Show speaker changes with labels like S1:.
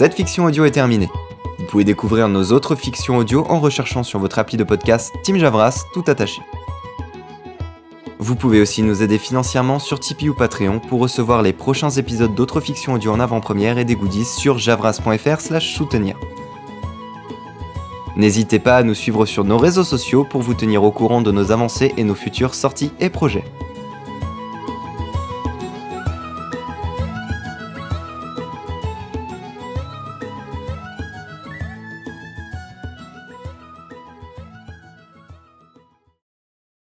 S1: Cette fiction audio est terminée. Vous pouvez découvrir nos autres fictions audio en recherchant sur votre appli de podcast Team Javras tout attaché. Vous pouvez aussi nous aider financièrement sur Tipeee ou Patreon pour recevoir les prochains épisodes d'autres fictions audio en avant-première et des goodies sur javras.fr/soutenir. N'hésitez pas à nous suivre sur nos réseaux sociaux pour vous tenir au courant de nos avancées et nos futures sorties et projets.